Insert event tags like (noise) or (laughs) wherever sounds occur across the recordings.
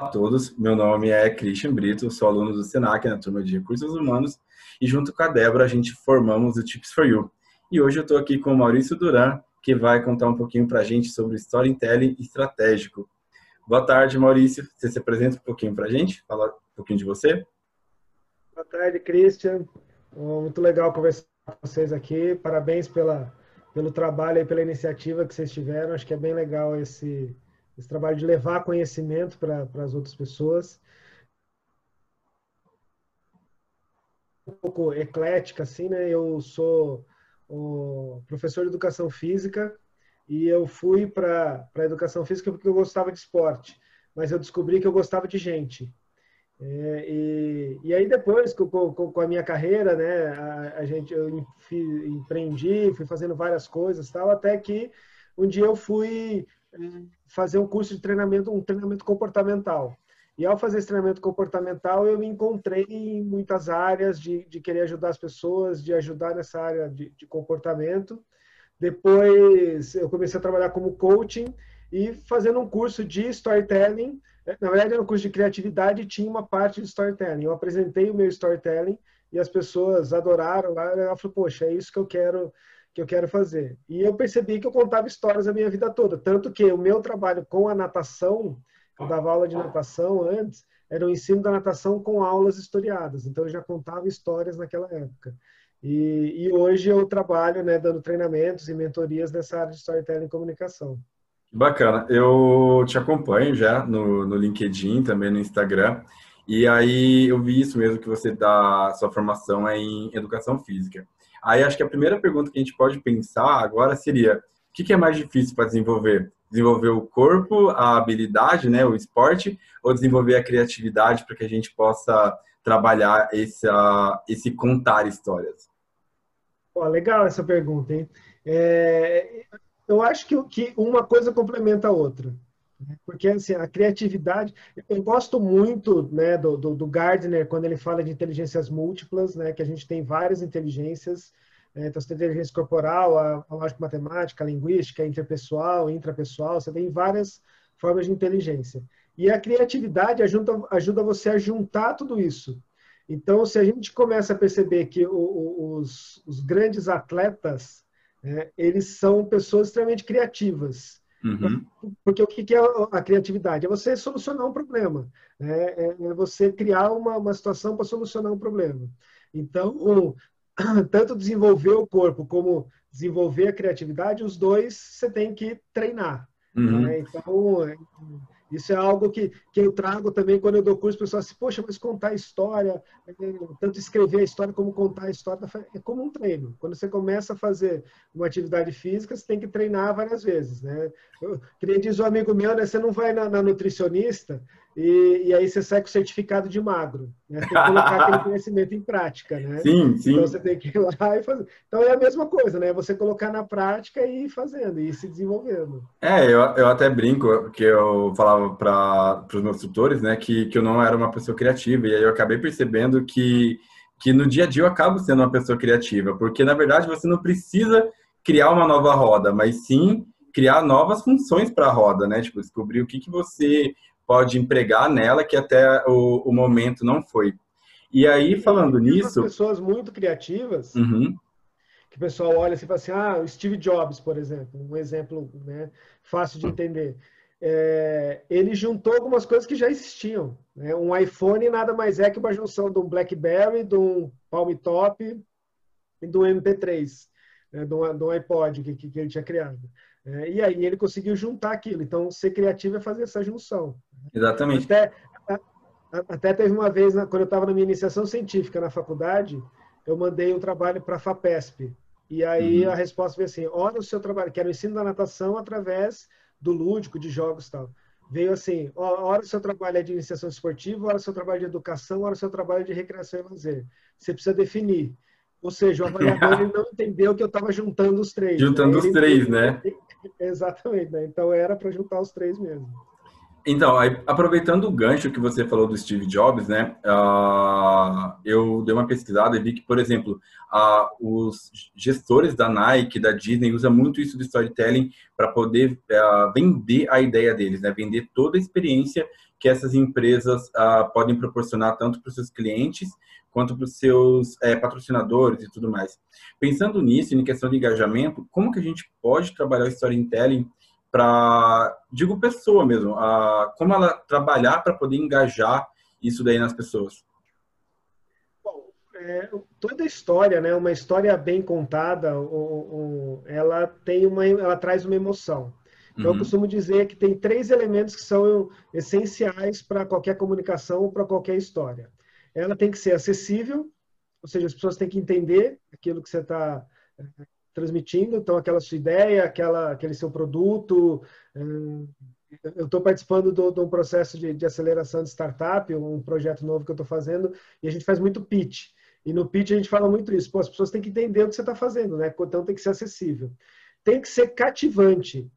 a todos, meu nome é Christian Brito, sou aluno do SENAC na turma de Recursos Humanos e junto com a Débora a gente formamos o Tips for You. E hoje eu estou aqui com o Maurício Duran, que vai contar um pouquinho para a gente sobre storytelling estratégico. Boa tarde, Maurício. Você se apresenta um pouquinho para a gente? Fala um pouquinho de você. Boa tarde, Christian. Muito legal conversar com vocês aqui. Parabéns pela, pelo trabalho e pela iniciativa que vocês tiveram. Acho que é bem legal esse, esse trabalho de levar conhecimento para as outras pessoas. Um pouco eclética, assim, né? Eu sou o professor de educação física e eu fui para a educação física porque eu gostava de esporte, mas eu descobri que eu gostava de gente. É, e, e aí depois, com, com, com, a minha carreira, né, a, a gente, eu empreendi, fui fazendo várias coisas tal, até que um dia eu fui fazer um curso de treinamento, um treinamento comportamental. E ao fazer esse treinamento comportamental, eu me encontrei em muitas áreas de, de querer ajudar as pessoas, de ajudar nessa área de, de comportamento. Depois, eu comecei a trabalhar como coaching e fazendo um curso de storytelling. Na verdade, era um curso de criatividade e tinha uma parte de storytelling. Eu apresentei o meu storytelling e as pessoas adoraram. Ela falou, poxa, é isso que eu quero que eu quero fazer. E eu percebi que eu contava histórias a minha vida toda, tanto que o meu trabalho com a natação, eu dava aula de natação antes, era o ensino da natação com aulas historiadas. Então eu já contava histórias naquela época. E, e hoje eu trabalho, né, dando treinamentos e mentorias nessa área de storytelling e comunicação. Bacana. Eu te acompanho já no, no LinkedIn, também no Instagram. E aí eu vi isso mesmo que você dá sua formação é em educação física. Aí acho que a primeira pergunta que a gente pode pensar agora seria: o que, é mais difícil para desenvolver? Desenvolver o corpo, a habilidade, né, o esporte, ou desenvolver a criatividade para que a gente possa trabalhar esse, esse contar histórias? Pô, legal essa pergunta, hein? É, eu acho que, que uma coisa complementa a outra. Porque assim, a criatividade, eu gosto muito né, do, do, do, Gardner quando ele fala de inteligências múltiplas, né, que a gente tem várias inteligências, né, então você tem a inteligência corporal, a, a lógica matemática, a linguística, a interpessoal, a intrapessoal, você tem várias formas de inteligência. E a criatividade ajuda, ajuda você a juntar tudo isso. Então, se a gente começa a perceber que o, o, os, os, grandes atletas, né, eles são pessoas extremamente criativas. Uhum. Porque o que é a criatividade? É você solucionar um problema. Né? É, é você criar uma, uma situação para solucionar um problema. Então, um, (clears throat) tanto desenvolver o corpo como desenvolver a criatividade, os dois você tem que treinar. Uhum. Né? Então, isso é algo que, que eu trago também quando eu dou curso, o pessoal assim, poxa, mas contar a história, é, tanto escrever a história como contar a história, é como um treino. Quando você começa a fazer uma atividade física, você tem que treinar várias vezes, né? Eu, queria dizer um amigo meu, né, você não vai na, na nutricionista e, e, aí você sai com o certificado de magro. Né? Tem que colocar aquele (laughs) conhecimento em prática, né? Sim, sim. Então você tem que ir lá e fazer. Então é a mesma coisa, né? Você colocar na prática e ir fazendo, e ir se desenvolvendo. É, eu, eu até brinco, porque eu falava para os meus tutores, né, que, que eu não era uma pessoa criativa, e aí eu acabei percebendo que, que no dia a dia eu acabo sendo uma pessoa criativa, porque na verdade você não precisa criar uma nova roda, mas sim criar novas funções para a roda, né? Tipo, descobrir o que, que você pode empregar nela que até o, o momento não foi. E aí, falando e nisso. pessoas muito criativas, uhum. que o pessoal olha assim e fala assim: ah, o Steve Jobs, por exemplo, um exemplo né, fácil de entender. É, ele juntou algumas coisas que já existiam. Né? Um iPhone nada mais é que uma junção de um BlackBerry, de um Palm Top e do MP3, né? do, do iPod que, que, ele tinha criado. É, e aí ele conseguiu juntar aquilo. Então, ser criativo é fazer essa junção. Exatamente. Até, até teve uma vez, quando eu estava na minha iniciação científica na faculdade, eu mandei um trabalho para a FAPESP. E aí uhum. a resposta veio assim: olha o seu trabalho, que era o ensino da natação através do lúdico, de jogos e tal. Veio assim: olha o seu trabalho é de iniciação esportiva, olha o seu trabalho de educação, olha o seu trabalho de recreação e lazer. Você precisa definir. Ou seja, o avaliador (laughs) ele não entendeu que eu estava juntando os três. Juntando né? os três, né? Exatamente, né? Então era para juntar os três mesmo. Então, aproveitando o gancho que você falou do Steve Jobs, né? Uh, eu dei uma pesquisada e vi que, por exemplo, uh, os gestores da Nike, da Disney, usam muito isso do storytelling para poder uh, vender a ideia deles, né? Vender toda a experiência que essas empresas podem proporcionar tanto para os seus clientes quanto para os seus é, patrocinadores e tudo mais. Pensando nisso, em questão de engajamento, como que a gente pode trabalhar o storytelling para, digo pessoa mesmo, a, como ela trabalhar para poder engajar isso daí nas pessoas? Bom, é, toda história, né, uma história bem contada, ou, ou, ela tem uma, ela traz uma emoção. Então, uhum. eu costumo dizer que tem três elementos que são essenciais para qualquer comunicação ou para qualquer história. Ela tem que ser acessível, ou seja, as pessoas têm que entender aquilo que você está transmitindo, então aquela sua ideia, aquela, aquele seu produto. Eh, eu estou participando de um processo de, de, aceleração de startup, um projeto novo que eu estou fazendo, e a gente faz muito pitch. E no pitch a gente fala muito isso. Pô, as pessoas têm que entender o que você está fazendo, né? Então tem que ser acessível. Tem que ser cativante.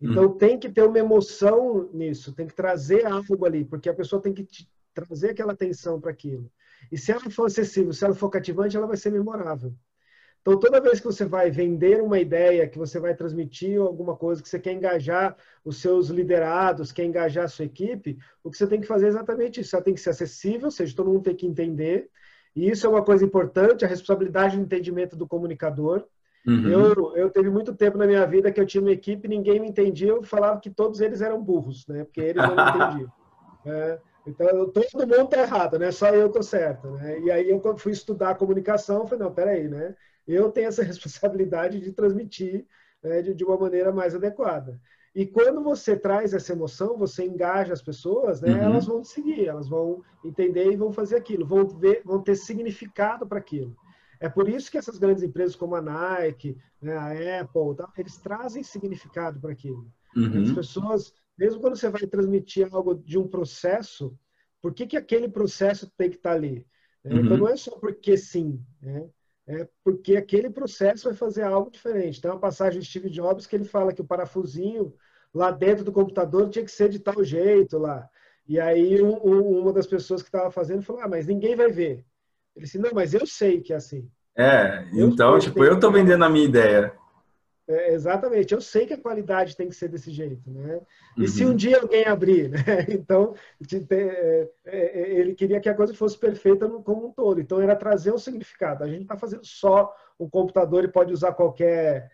Então hum. tem que ter uma emoção nisso, tem que trazer algo ali, porque a pessoa tem que trazer aquela atenção para aquilo. E se ela for acessível, se ela for cativante, ela vai ser memorável. Então, toda vez que você vai vender uma ideia, que você vai transmitir alguma coisa, que você quer engajar os seus liderados, quer engajar a sua equipe, o que você tem que fazer é exatamente isso. Você tem que ser acessível, ou seja, todo mundo tem que entender. E isso é uma coisa importante, a responsabilidade de entendimento do comunicador. Uhum. Eu, eu teve muito tempo na minha vida que eu tinha uma equipe, ninguém me entendia, eu falava que todos eles eram burros, né? Porque eles não me (laughs) entendiam. É, então, todo mundo está errado, né? Só eu estou certo, né? E aí eu fui estudar comunicação, falei, não, peraí, né? eu tenho essa (laughs) responsabilidade de transmitir né, de, de, uma maneira mais adequada. E quando você traz essa emoção, você engaja as pessoas, né, uhum. elas vão seguir, elas vão entender e vão fazer aquilo, vão, ver, vão ter significado para aquilo. É por isso que essas grandes empresas como a Nike, né, a Apple, tá, eles trazem significado para aquilo. Uhum. As pessoas, mesmo quando você vai transmitir algo de um processo, por que, que aquele processo tem que estar tá ali? Então, uhum. Então não é só porque sim. Né? é porque aquele processo vai fazer algo diferente. Tem uma passagem de Steve Jobs que ele fala que o parafusinho lá dentro do computador tinha que ser de tal jeito lá. E aí um, um, uma das pessoas que estava fazendo falou, ah, mas ninguém vai ver. Ele disse, não, mas eu sei que é assim. É, eu então, tipo, eu estou vendendo a minha ideia. É, exatamente, eu sei que a qualidade tem que ser desse jeito, né? E uhum. se um dia alguém abrir, né? (laughs) Então, é, é, ele queria que a coisa fosse perfeita como um todo. Então, era trazer um significado. A gente está fazendo só um computador e pode usar qualquer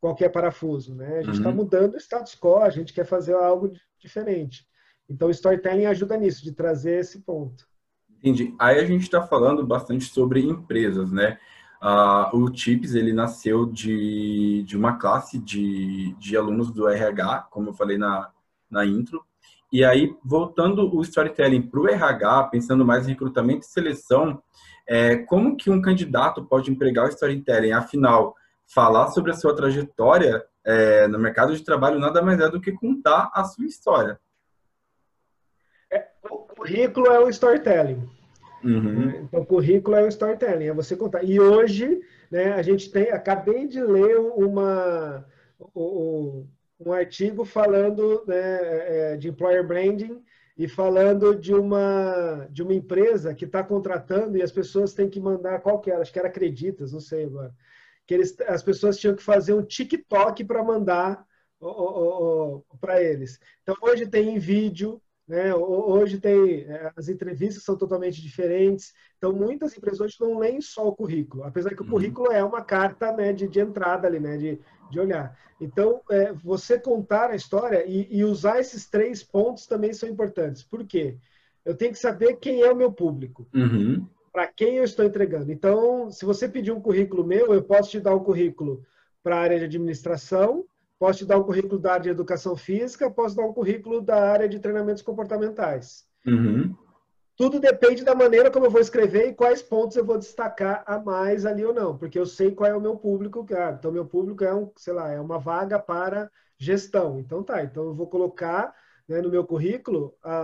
qualquer parafuso, né? A gente está uhum. mudando o status quo, a gente quer fazer algo diferente. Então, o storytelling ajuda nisso, de trazer esse ponto. Entendi. Aí a gente está falando bastante sobre empresas, né? Uh, o TIPS ele nasceu de, de uma classe de, de alunos do RH, como eu falei na, na intro. E aí, voltando o storytelling para o RH, pensando mais em recrutamento e seleção, é, como que um candidato pode empregar o storytelling? Afinal, falar sobre a sua trajetória é, no mercado de trabalho nada mais é do que contar a sua história. É, o currículo é o storytelling. Uhum. Né? Então, currículo é o storytelling, é você contar. E hoje, né, a gente tem, acabei de ler uma, um, um artigo falando né, é, de employer branding e falando de uma, de uma empresa que está contratando e as pessoas têm que mandar qual que era, acho que era Acreditas, não sei agora, que eles, as pessoas tinham que fazer um TikTok para mandar para eles. Então, hoje tem em vídeo, né? Hoje tem é, as entrevistas são totalmente diferentes, então muitas empresas hoje não leem só o currículo, apesar que o uhum. currículo é uma carta né, de, de entrada ali, né, de, de olhar. Então é, você contar a história e, e, usar esses três pontos também são importantes. Por quê? Eu tenho que saber quem é o meu público. Uhum. Para quem eu estou entregando. Então, se você pedir um currículo meu, eu posso te dar um currículo para a área de administração, Posso te dar um currículo da área de educação física, posso dar um currículo da área de treinamentos comportamentais. Uhum. Tudo depende da maneira como eu vou escrever e quais pontos eu vou destacar a mais ali ou não, porque eu sei qual é o meu público. Cara. Então, meu público é um, sei lá, é uma vaga para gestão. Então, tá. Então, eu vou colocar né, no meu currículo a,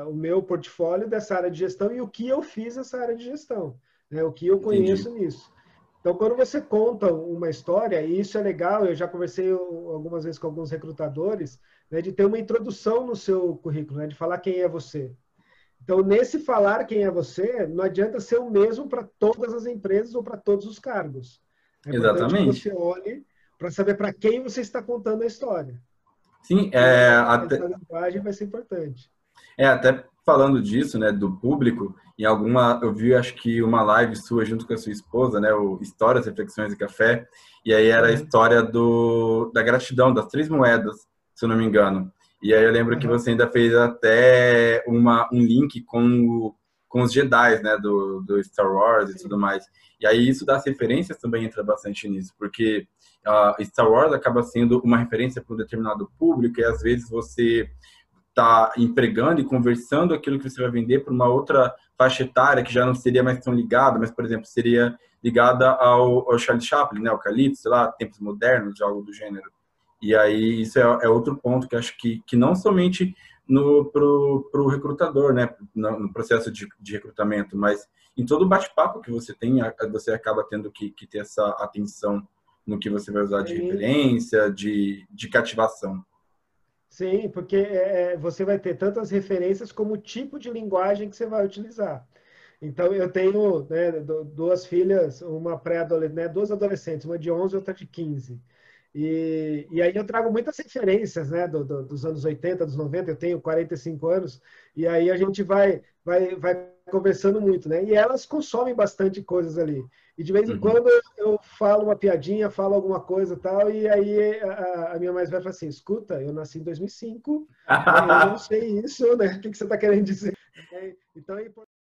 a, o meu portfólio dessa área de gestão e o que eu fiz nessa área de gestão, né, o que eu conheço Entendi. nisso. Então, quando você conta uma história, e isso é legal, eu já conversei algumas vezes com alguns recrutadores, né, de ter uma introdução no seu currículo, né, de falar quem é você. Então, nesse falar quem é você, não adianta ser o mesmo para todas as empresas ou para todos os cargos. É Exatamente. Que você olhe para saber para quem você está contando a história. Sim, é, até... essa linguagem vai ser importante. É, até falando disso, né, do público, em alguma, eu vi, acho que uma live sua junto com a sua esposa, né, o Histórias, Reflexões e Café, e aí era a uhum. história do, da gratidão, das três moedas, se eu não me engano. E aí eu lembro uhum. que você ainda fez até uma, um link com, o, com os Jedi, né, do, do Star Wars e tudo mais. E aí isso das referências também entra bastante nisso, porque uh, Star Wars acaba sendo uma referência para um determinado público e às vezes você está empregando e conversando aquilo que você vai vender para uma outra faixa etária que já não seria mais tão ligada, mas, por exemplo, seria ligada ao, ao Charlie Chaplin, né, ao Calypso, sei lá, tempos modernos, algo do gênero. E aí isso é, é outro ponto que acho que, que não somente no pro, pro recrutador, né, no, no processo de, de, recrutamento, mas em todo o bate-papo que você tem, você acaba tendo que, que ter essa atenção no que você vai usar de referência, de, de cativação. Sim, porque é, é, você vai ter tantas referências como o tipo de linguagem que você vai utilizar. Então, eu tenho né, duas filhas, uma pré-adolescente, né, duas adolescentes, uma de 11 e outra de 15. E, e aí eu trago muitas referências né, do, do, dos anos 80, dos 90, eu tenho 45 anos, e aí a gente vai, vai, vai conversando muito, né? E elas consomem bastante coisas ali. E de vez em uhum. quando eu falo uma piadinha, falo alguma coisa tal, e aí a, a minha mais velha fala assim: escuta, eu nasci em 2005, eu não sei isso, né? O que, que você está querendo dizer? Então é importante.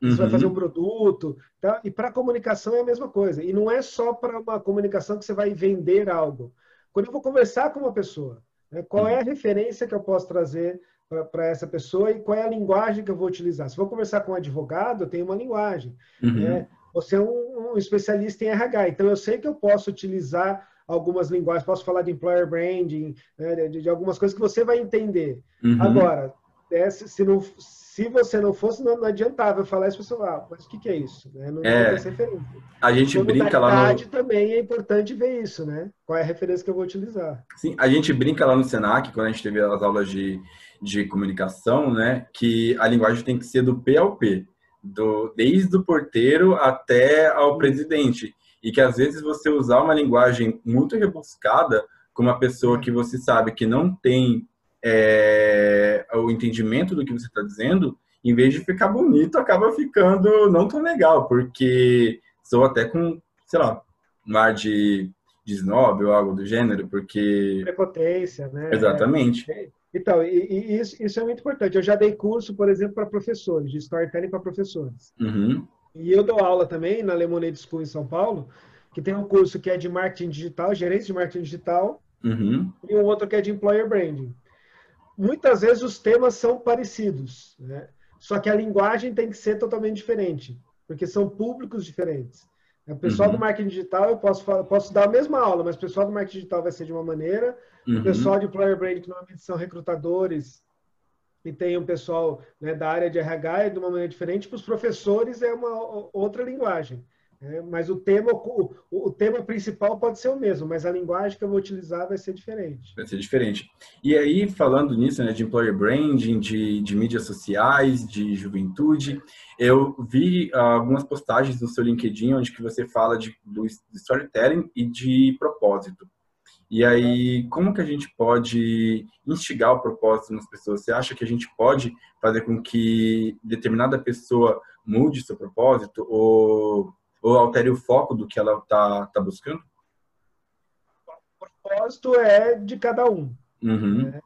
Você uhum. vai fazer um uhum. produto, tá? e para comunicação é a mesma coisa. E não é só para uma comunicação que você vai vender algo. Quando eu vou conversar com uma pessoa, né, qual é a uhum. referência que eu posso trazer para essa pessoa e qual é a linguagem que eu vou utilizar. Se vou conversar com um advogado, eu tenho uma linguagem. Uhum. Né? Você é um, um, especialista em RH, então eu sei que eu posso utilizar algumas linguagens, posso falar de employer branding, né, de, de, algumas coisas que você vai entender. Uhum. Agora, é, se, não, se você não fosse, não, não adiantava eu falar isso para você, ah, mas o que, que é isso? Né? Não é, referência. A gente Como brinca lá no... também é importante ver isso, né? Qual é a referência que eu vou utilizar. Sim, a gente brinca lá no Senac, quando a gente teve as aulas de de comunicação, né, que a linguagem tem que ser do P ao P, do, desde o porteiro até ao presidente. E que às vezes você usar uma linguagem muito rebuscada com uma pessoa que você sabe que não tem é, o entendimento do que você está dizendo, em vez de ficar bonito, acaba ficando não tão legal, porque sou até com, sei lá, um ar de, de snob ou algo do gênero, porque... Prepotência, né? Exatamente. É. Então, e, e isso, isso, é muito importante. Eu já dei curso, por exemplo, para professores, de storytelling para professores. Uhum. E eu dou aula também na Lemonade School em São Paulo, que tem um curso que é de marketing digital, gerência de marketing digital, uhum. e um outro que é de employer branding. Muitas vezes os temas são parecidos, né? só que a linguagem tem que ser totalmente diferente, porque são públicos diferentes. O pessoal uhum. do marketing digital, eu posso, posso dar a mesma aula, mas o pessoal do marketing digital vai ser de uma maneira, uhum. o pessoal de player brand, que normalmente são recrutadores, e tem um pessoal né, da área de RH, é de uma maneira diferente. Para os professores, é uma outra linguagem. É, mas o tema, o, o, tema principal pode ser o mesmo, mas a linguagem que eu vou utilizar vai ser diferente. Vai ser diferente. E aí, falando nisso, né, de employer branding, de, de mídias sociais, de juventude, eu vi uh, algumas postagens no seu LinkedIn onde que você fala de, do storytelling e de propósito. E aí, como que a gente pode instigar o propósito nas pessoas? Você acha que a gente pode fazer com que determinada pessoa mude seu propósito ou ou altere o foco do que ela está tá buscando? O propósito é de cada um. Uhum. Né?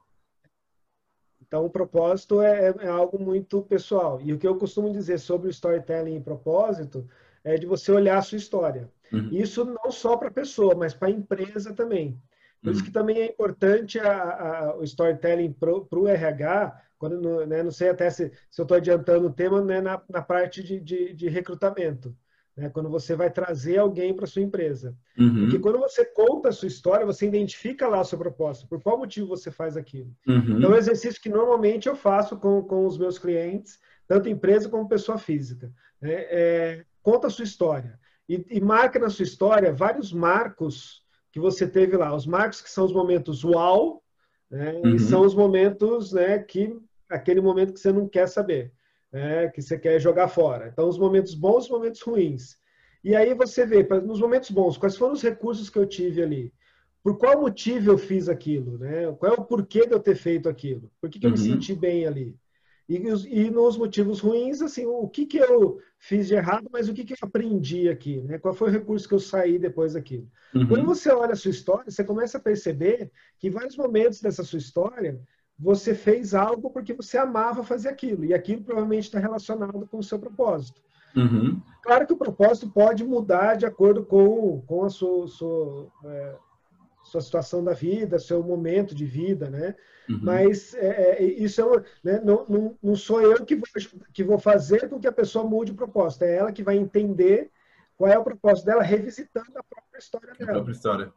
Então, o propósito é, é, algo muito pessoal. E o que eu costumo dizer sobre o storytelling e propósito é de você olhar a sua história. Uhum. Isso não só para a pessoa, mas para a empresa também. Por uhum. isso que também é importante a, a, o storytelling para o RH, quando, né, não sei até se, se eu estou adiantando o tema, né, na, na parte de, de, de recrutamento né? quando você vai trazer alguém para sua empresa. Uhum. Porque quando você conta a sua história, você identifica lá o seu propósito, por qual motivo você faz aquilo. Uhum. Então, é um exercício que normalmente eu faço com, com os meus clientes, tanto empresa como pessoa física. Né? É, conta a sua história. E, e, marca na sua história vários marcos que você teve lá. Os marcos que são os momentos uau, né? Uhum. e são os momentos né, que aquele momento que você não quer saber, né? que você quer jogar fora. Então, os momentos bons os momentos ruins. E aí você vê, nos momentos bons, quais foram os recursos que eu tive ali? Por qual motivo eu fiz aquilo? Né? Qual é o porquê de eu ter feito aquilo? Por que, que eu me uhum. senti bem ali? E, e, nos motivos ruins, assim, o que, que eu fiz de errado, mas o que, que eu aprendi aqui, né? Qual foi o recurso que eu saí depois daquilo? Uhum. Quando você olha a sua história, você começa a perceber que em vários momentos dessa sua história, você fez algo porque você amava fazer aquilo, e aquilo provavelmente está relacionado com o seu propósito. Uhum. Claro que o propósito pode mudar de acordo com, com a sua, sua, é, sua situação da vida, seu momento de vida, né? Uhum. Mas é, é isso é, né, não, não, não, sou eu que vou, que vou fazer com que a pessoa mude o propósito. É ela que vai entender qual é o propósito dela, revisitando a própria história dela. A própria história.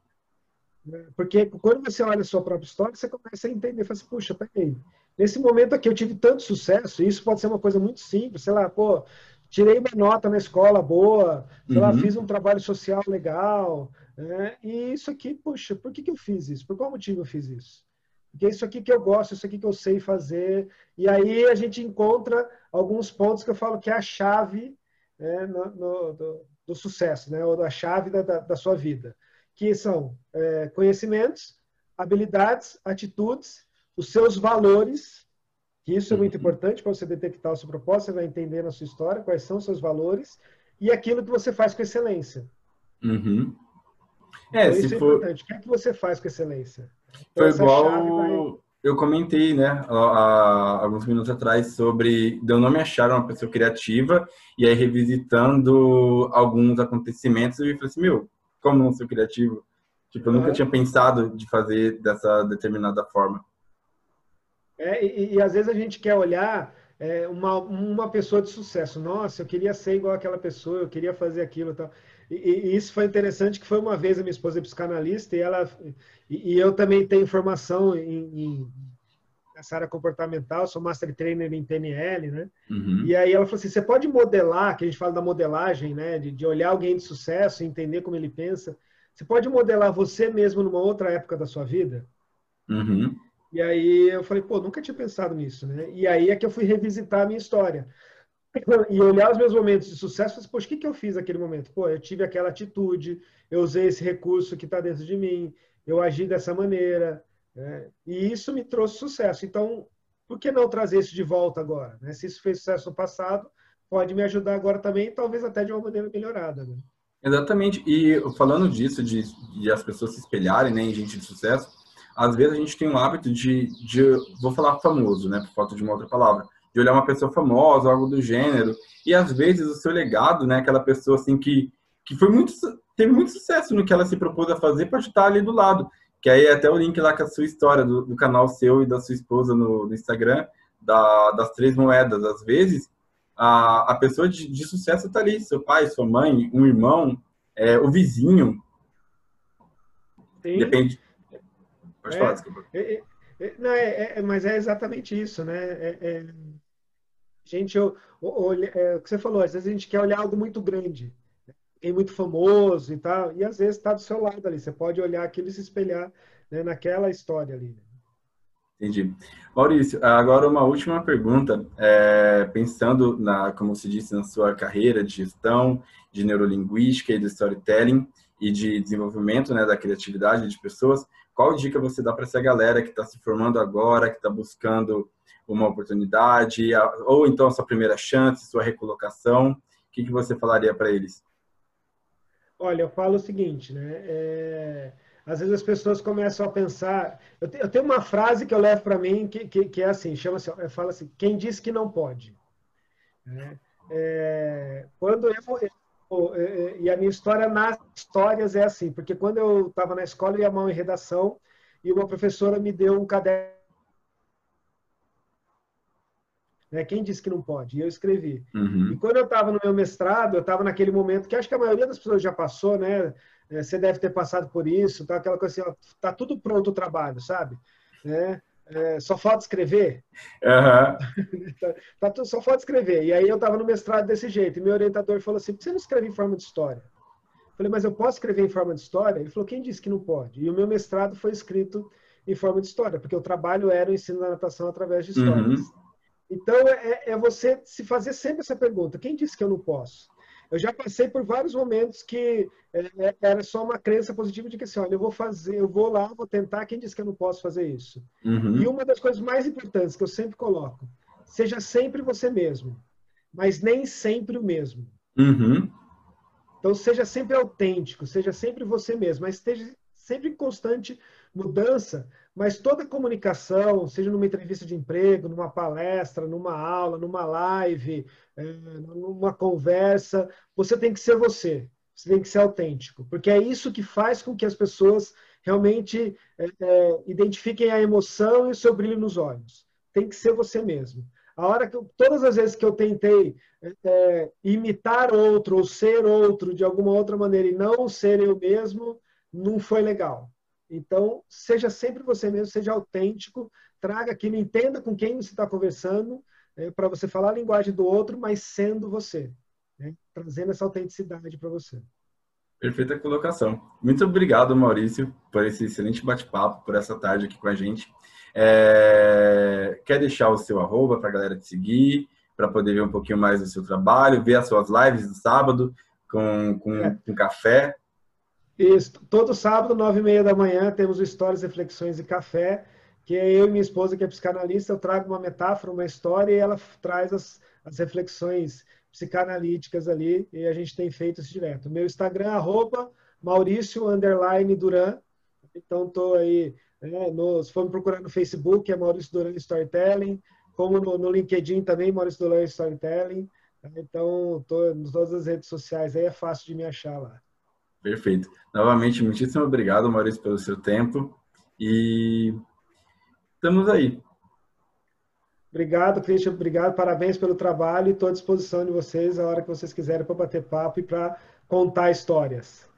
Porque quando você olha a sua própria história, você começa a entender, fala assim, puxa, peraí, nesse momento aqui eu tive tanto sucesso, e isso pode ser uma coisa muito simples, sei lá, pô, tirei uma nota na escola boa, sei uhum. lá, fiz um trabalho social legal, né? e isso aqui, puxa, por que, que eu fiz isso? Por qual motivo eu fiz isso? Porque é isso aqui que eu gosto, isso aqui que eu sei fazer. E aí a gente encontra alguns pontos que eu falo que é a chave né, no, no, do, do, sucesso, né, ou da chave da, da, da sua vida, que são é, conhecimentos, habilidades, atitudes, os seus valores, que isso é muito uhum. importante para você detectar o seu propósito, você vai entender na sua história quais são os seus valores e aquilo que você faz com excelência. Uhum. É, então, se isso é for... importante. O que é que você faz com excelência? Foi Então, igual eu comentei, né, há, alguns minutos atrás, sobre de eu não me achar uma pessoa criativa, e aí revisitando alguns acontecimentos, eu falei assim, meu, como não sou criativo? Tipo, eu nunca tinha pensado de fazer dessa determinada forma. É, e, e às vezes a gente quer olhar é, uma, uma pessoa de sucesso. Nossa, eu queria ser igual aquela pessoa, eu queria fazer aquilo e tal. E, e, isso foi interessante, que foi uma vez a minha esposa é psicanalista e ela e, e eu também tenho formação em, em, nessa área comportamental, sou master trainer em PNL, né? Uhum. E aí ela falou assim, você pode modelar, que a gente fala da modelagem, né? De, de olhar alguém de sucesso, entender como ele pensa. Você pode modelar você mesmo numa outra época da sua vida? Uhum. E aí eu falei, pô, nunca tinha pensado nisso, né? E aí é que eu fui revisitar a minha história e olhar os meus momentos de sucesso, assim, poxa, o que, que eu fiz naquele momento? Pô, eu tive aquela atitude, eu usei esse recurso que está dentro de mim, eu agi dessa maneira, né? e isso me trouxe sucesso. Então, por que não trazer isso de volta agora? Né? Se isso fez sucesso no passado, pode me ajudar agora também, talvez até de uma maneira melhorada. Né? Exatamente. E falando disso, de, de, as pessoas se espelharem né, em gente de sucesso, às vezes a gente tem um hábito de, de vou falar famoso, né, por falta de uma outra palavra, de olhar uma pessoa famosa, algo do gênero. E às vezes o seu legado, né, aquela pessoa assim que, que foi muito teve muito sucesso no que ela se propôs a fazer, pode estar ali do lado. Que aí é até o link lá com a sua história do, do canal seu e da sua esposa no, no Instagram, da, das três moedas. Às vezes a, a pessoa de, de sucesso está ali, seu pai, sua mãe, um irmão, é, o vizinho. Sim. Depende. Pode é, falar, desculpa. É, é é, não, é, mas é exatamente isso, né? Gente, eu, eu, é, o que você falou, às vezes a gente quer olhar algo muito grande, é muito famoso e tal, e às vezes está do seu lado ali. Você pode olhar aquilo e se espelhar né, naquela história ali. Entendi. Maurício, agora uma última pergunta. É, pensando, na, como se disse, na sua carreira de gestão, de neurolinguística e de storytelling e de desenvolvimento né, da criatividade de pessoas, qual dica você dá para essa galera que está se formando agora, que está buscando uma oportunidade, ou então a sua primeira chance, sua recolocação? O que, que você falaria para eles? Olha, eu falo o seguinte, né? É, às vezes as pessoas começam a pensar. Eu, te, eu tenho uma frase que eu levo para mim que, que, que, é assim: chama-se, fala assim, quem disse que não pode. É, é, quando eu, é, é, e a minha história nas histórias é assim, porque quando eu estava na escola, eu ia mal em redação e uma professora me deu um caderno. Né? Quem disse que não pode? E eu escrevi. Uhum. E quando eu estava no meu mestrado, eu estava naquele momento que acho que a maioria das pessoas já passou, né? É, você deve ter passado por isso, tá? aquela coisa assim, ó, tá tudo pronto o trabalho, sabe? É, é, só falta escrever. Uhum. (laughs) tá, tá, só falta escrever. E aí eu estava no mestrado desse jeito. E meu orientador falou assim: você não escreve em forma de história? Eu falei, mas eu posso escrever em forma de história? Ele falou: quem disse que não pode? E o meu mestrado foi escrito em forma de história, porque o trabalho era o ensino da natação através de histórias. Uhum. Então, é, é você se fazer sempre essa pergunta: quem disse que eu não posso? Eu já passei por vários momentos que é, é, era só uma crença positiva de que assim, olha, eu vou fazer, eu vou lá, vou tentar, quem disse que eu não posso fazer isso? Uhum. E uma das coisas mais importantes que eu sempre coloco, seja sempre você mesmo, mas nem sempre o mesmo. Uhum. Então seja sempre autêntico, seja sempre você mesmo, mas esteja sempre em constante mudança, mas toda comunicação, seja numa entrevista de emprego, numa palestra, numa aula, numa live, é, numa conversa, você tem que ser você. Você tem que ser autêntico, porque é isso que faz com que as pessoas realmente é, é, identifiquem a emoção e o seu brilho nos olhos. Tem que ser você mesmo. A hora que eu, todas as vezes que eu tentei é, é imitar outro ou ser outro de alguma outra maneira e não ser eu mesmo, não foi legal. Então, seja sempre você mesmo, seja autêntico, traga aquilo, entenda com quem você está conversando, é, para você falar a linguagem do outro, mas sendo você, né? trazendo essa autenticidade para você. Perfeita colocação. Muito obrigado, Maurício, por esse excelente bate-papo, por essa tarde aqui com a gente. É... Quer deixar o seu arroba para a galera te seguir, para poder ver um pouquinho mais do seu trabalho, ver as suas lives do sábado com, com, é. com café? Todo sábado, nove e meia da manhã, temos o Histórias, Reflexões e Café, que é eu e minha esposa, que é psicanalista, eu trago uma metáfora, uma história, e ela traz as, as reflexões psicanalíticas ali, e a gente tem feito isso direto. Meu Instagram, arroba Maurício, Duran. Então, estou aí, né, no, se for me procurar no Facebook, é Maurício Duran Storytelling, como no, no LinkedIn também, Maurício Duran Storytelling. Então, estou em todas as redes sociais, aí é fácil de me achar lá. Perfeito. Novamente, muitíssimo obrigado, Maurício, pelo seu tempo. E estamos aí. Obrigado, Christian. Obrigado, parabéns pelo trabalho e estou à disposição de vocês a hora que vocês quiserem para bater papo e para contar histórias.